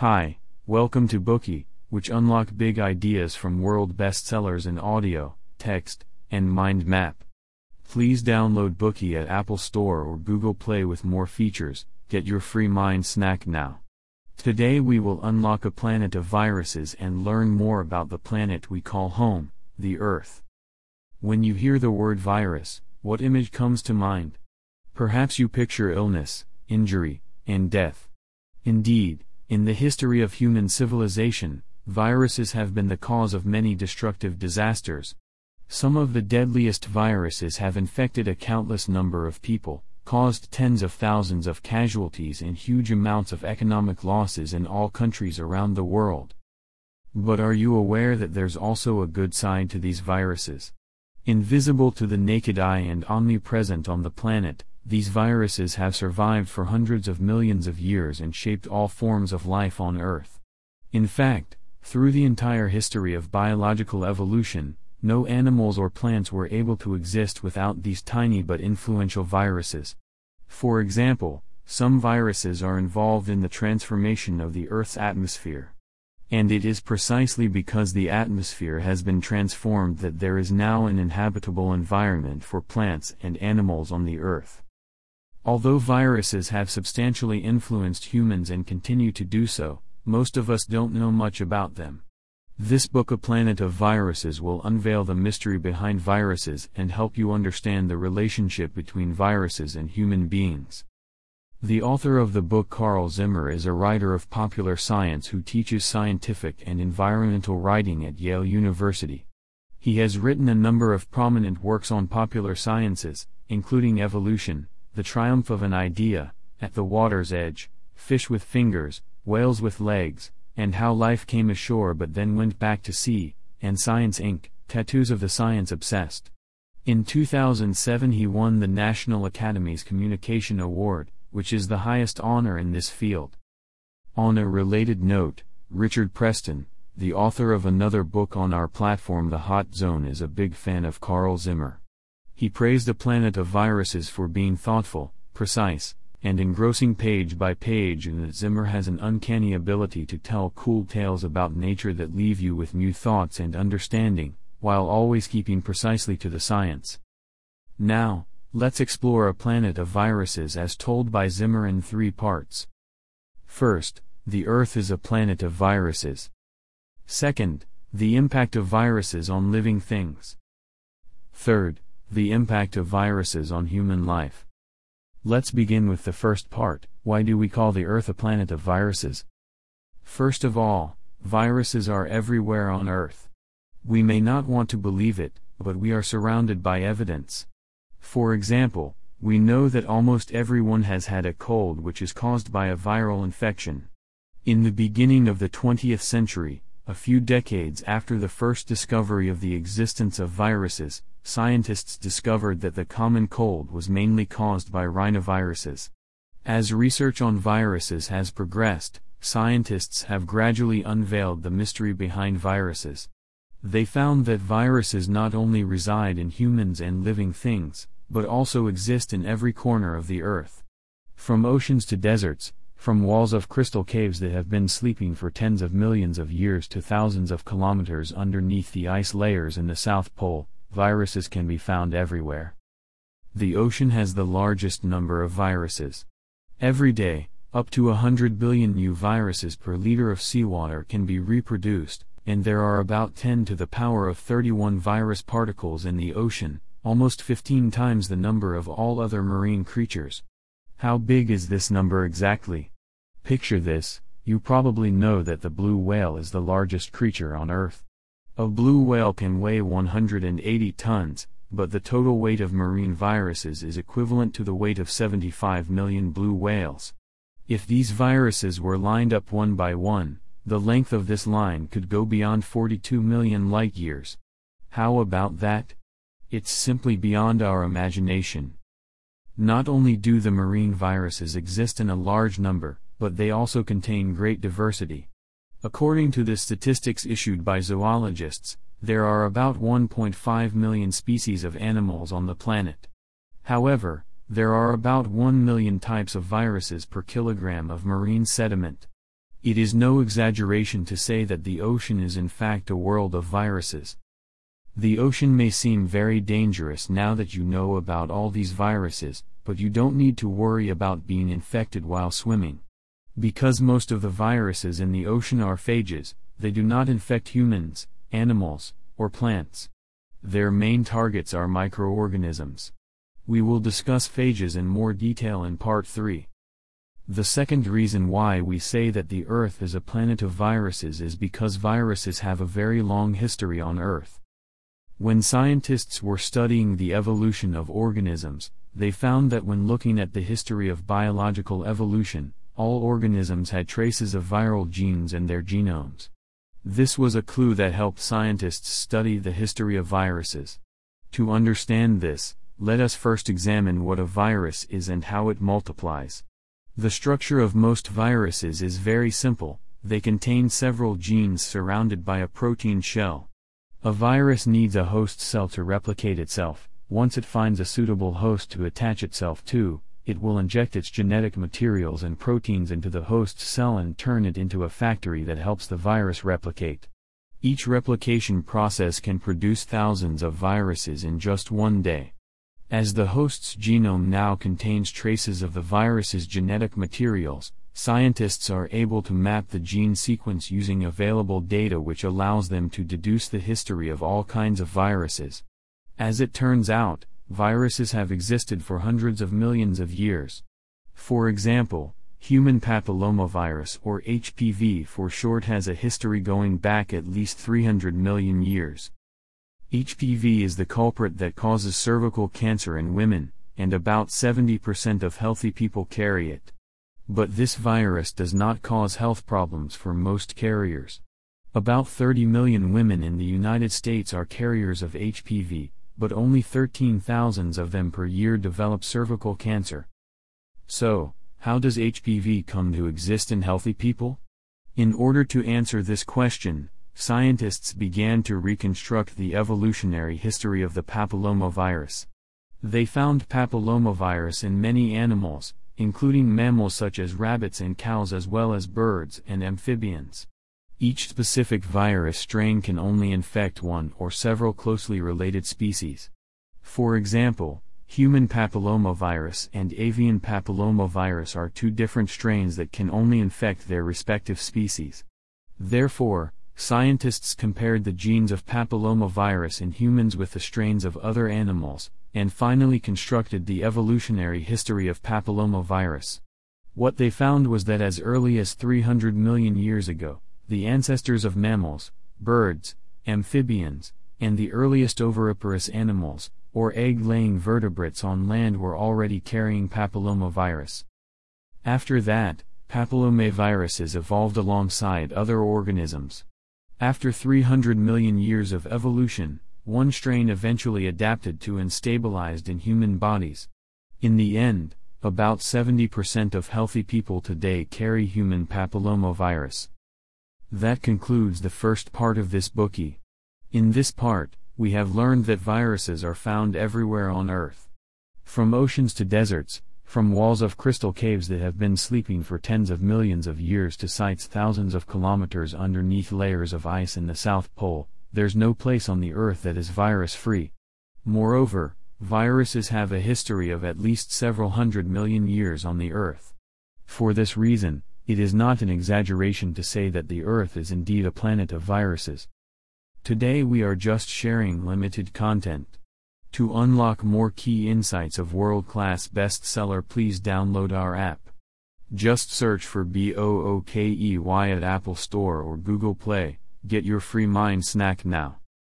Hi, welcome to Bookey, which unlock big ideas from world bestsellers in audio, text, and mind map. Please download Bookey at Apple Store or Google Play with more features. Get your free mind snack now. Today we will unlock a planet of viruses and learn more about the planet we call home, the Earth. When you hear the word virus, what image comes to mind? Perhaps you picture illness, injury, and death. Indeed, in the history of human civilization, viruses have been the cause of many destructive disasters. Some of the deadliest viruses have infected a countless number of people, caused tens of thousands of casualties and huge amounts of economic losses in all countries around the world. But are you aware that there's also a good side to these viruses? Invisible to the naked eye and omnipresent on the planet, these viruses have survived for hundreds of millions of years and shaped all forms of life on Earth. In fact, through the entire history of biological evolution, no animals or plants were able to exist without these tiny but influential viruses. For example, some viruses are involved in the transformation of the Earth's atmosphere. And it is precisely because the atmosphere has been transformed that there is now an inhabitable environment for plants and animals on the Earth. Although viruses have substantially influenced humans and continue to do so, most of us don't know much about them. This book, A Planet of Viruses, will unveil the mystery behind viruses and help you understand the relationship between viruses and human beings. The author of the book, Carl Zimmer, is a writer of popular science who teaches scientific and environmental writing at Yale University. He has written a number of prominent works on popular sciences, including evolution, the Triumph of an Idea, At the Water's Edge, Fish with Fingers, Whales with Legs, and How Life Came Ashore but Then Went Back to Sea, and Science Ink., Tattoos of the Science Obsessed. In 2007 he won the National Academy's Communication Award, which is the highest honor in this field. On a related note, Richard Preston, the author of another book on our platform The Hot Zone is a big fan of Carl Zimmer. He praised the planet of viruses for being thoughtful, precise, and engrossing page by page and that Zimmer has an uncanny ability to tell cool tales about nature that leave you with new thoughts and understanding, while always keeping precisely to the science. Now, let's explore a planet of viruses as told by Zimmer in three parts. First, the Earth is a planet of viruses. Second, the impact of viruses on living things. Third, the impact of viruses on human life. Let's begin with the first part why do we call the Earth a planet of viruses? First of all, viruses are everywhere on Earth. We may not want to believe it, but we are surrounded by evidence. For example, we know that almost everyone has had a cold which is caused by a viral infection. In the beginning of the 20th century, a few decades after the first discovery of the existence of viruses, scientists discovered that the common cold was mainly caused by rhinoviruses. As research on viruses has progressed, scientists have gradually unveiled the mystery behind viruses. They found that viruses not only reside in humans and living things, but also exist in every corner of the earth. From oceans to deserts, from walls of crystal caves that have been sleeping for tens of millions of years to thousands of kilometers underneath the ice layers in the South Pole, viruses can be found everywhere. The ocean has the largest number of viruses. Every day, up to 100 billion new viruses per liter of seawater can be reproduced, and there are about 10 to the power of 31 virus particles in the ocean, almost 15 times the number of all other marine creatures. How big is this number exactly? Picture this, you probably know that the blue whale is the largest creature on Earth. A blue whale can weigh 180 tons, but the total weight of marine viruses is equivalent to the weight of 75 million blue whales. If these viruses were lined up one by one, the length of this line could go beyond 42 million light years. How about that? It's simply beyond our imagination. Not only do the marine viruses exist in a large number, but they also contain great diversity. According to the statistics issued by zoologists, there are about 1.5 million species of animals on the planet. However, there are about 1 million types of viruses per kilogram of marine sediment. It is no exaggeration to say that the ocean is in fact a world of viruses. The ocean may seem very dangerous now that you know about all these viruses, but you don't need to worry about being infected while swimming. Because most of the viruses in the ocean are phages, they do not infect humans, animals, or plants. Their main targets are microorganisms. We will discuss phages in more detail in Part 3. The second reason why we say that the Earth is a planet of viruses is because viruses have a very long history on Earth. When scientists were studying the evolution of organisms, they found that when looking at the history of biological evolution, all organisms had traces of viral genes in their genomes. This was a clue that helped scientists study the history of viruses. To understand this, let us first examine what a virus is and how it multiplies. The structure of most viruses is very simple, they contain several genes surrounded by a protein shell. A virus needs a host cell to replicate itself, once it finds a suitable host to attach itself to, it will inject its genetic materials and proteins into the host cell and turn it into a factory that helps the virus replicate. Each replication process can produce thousands of viruses in just one day. As the host's genome now contains traces of the virus's genetic materials, scientists are able to map the gene sequence using available data which allows them to deduce the history of all kinds of viruses. As it turns out, viruses have existed for hundreds of millions of years. For example, human papillomavirus or HPV for short has a history going back at least 300 million years. HPV is the culprit that causes cervical cancer in women, and about 70% of healthy people carry it. But this virus does not cause health problems for most carriers. About 30 million women in the United States are carriers of HPV, but only 13,000 of them per year develop cervical cancer. So, how does HPV come to exist in healthy people? In order to answer this question, scientists began to reconstruct the evolutionary history of the papillomavirus. They found papillomavirus in many animals, including mammals such as rabbits and cows as well as birds and amphibians. Each specific virus strain can only infect one or several closely related species. For example, human papillomavirus and avian papillomavirus are two different strains that can only infect their respective species. Therefore, Scientists compared the genes of papillomavirus in humans with the strains of other animals, and finally constructed the evolutionary history of papillomavirus. What they found was that as early as 300 million years ago, the ancestors of mammals, birds, amphibians, and the earliest oviparous animals, or egg-laying vertebrates on land were already carrying papillomavirus. After that, papillomaviruses evolved alongside other organisms. After 300 million years of evolution, one strain eventually adapted to and stabilized in human bodies. In the end, about 70% of healthy people today carry human papillomavirus. That concludes the first part of this Bookey. In this part, we have learned that viruses are found everywhere on Earth. From oceans to deserts, from walls of crystal caves that have been sleeping for tens of millions of years to sites thousands of kilometers underneath layers of ice in the South Pole, there's no place on the Earth that is virus free. Moreover, viruses have a history of at least several hundred million years on the Earth. For this reason, it is not an exaggeration to say that the Earth is indeed a planet of viruses. Today we are just sharing limited content. To unlock more key insights of world-class bestseller please download our app. Just search for BOOKEY at Apple Store or Google Play, get your free mind snack now.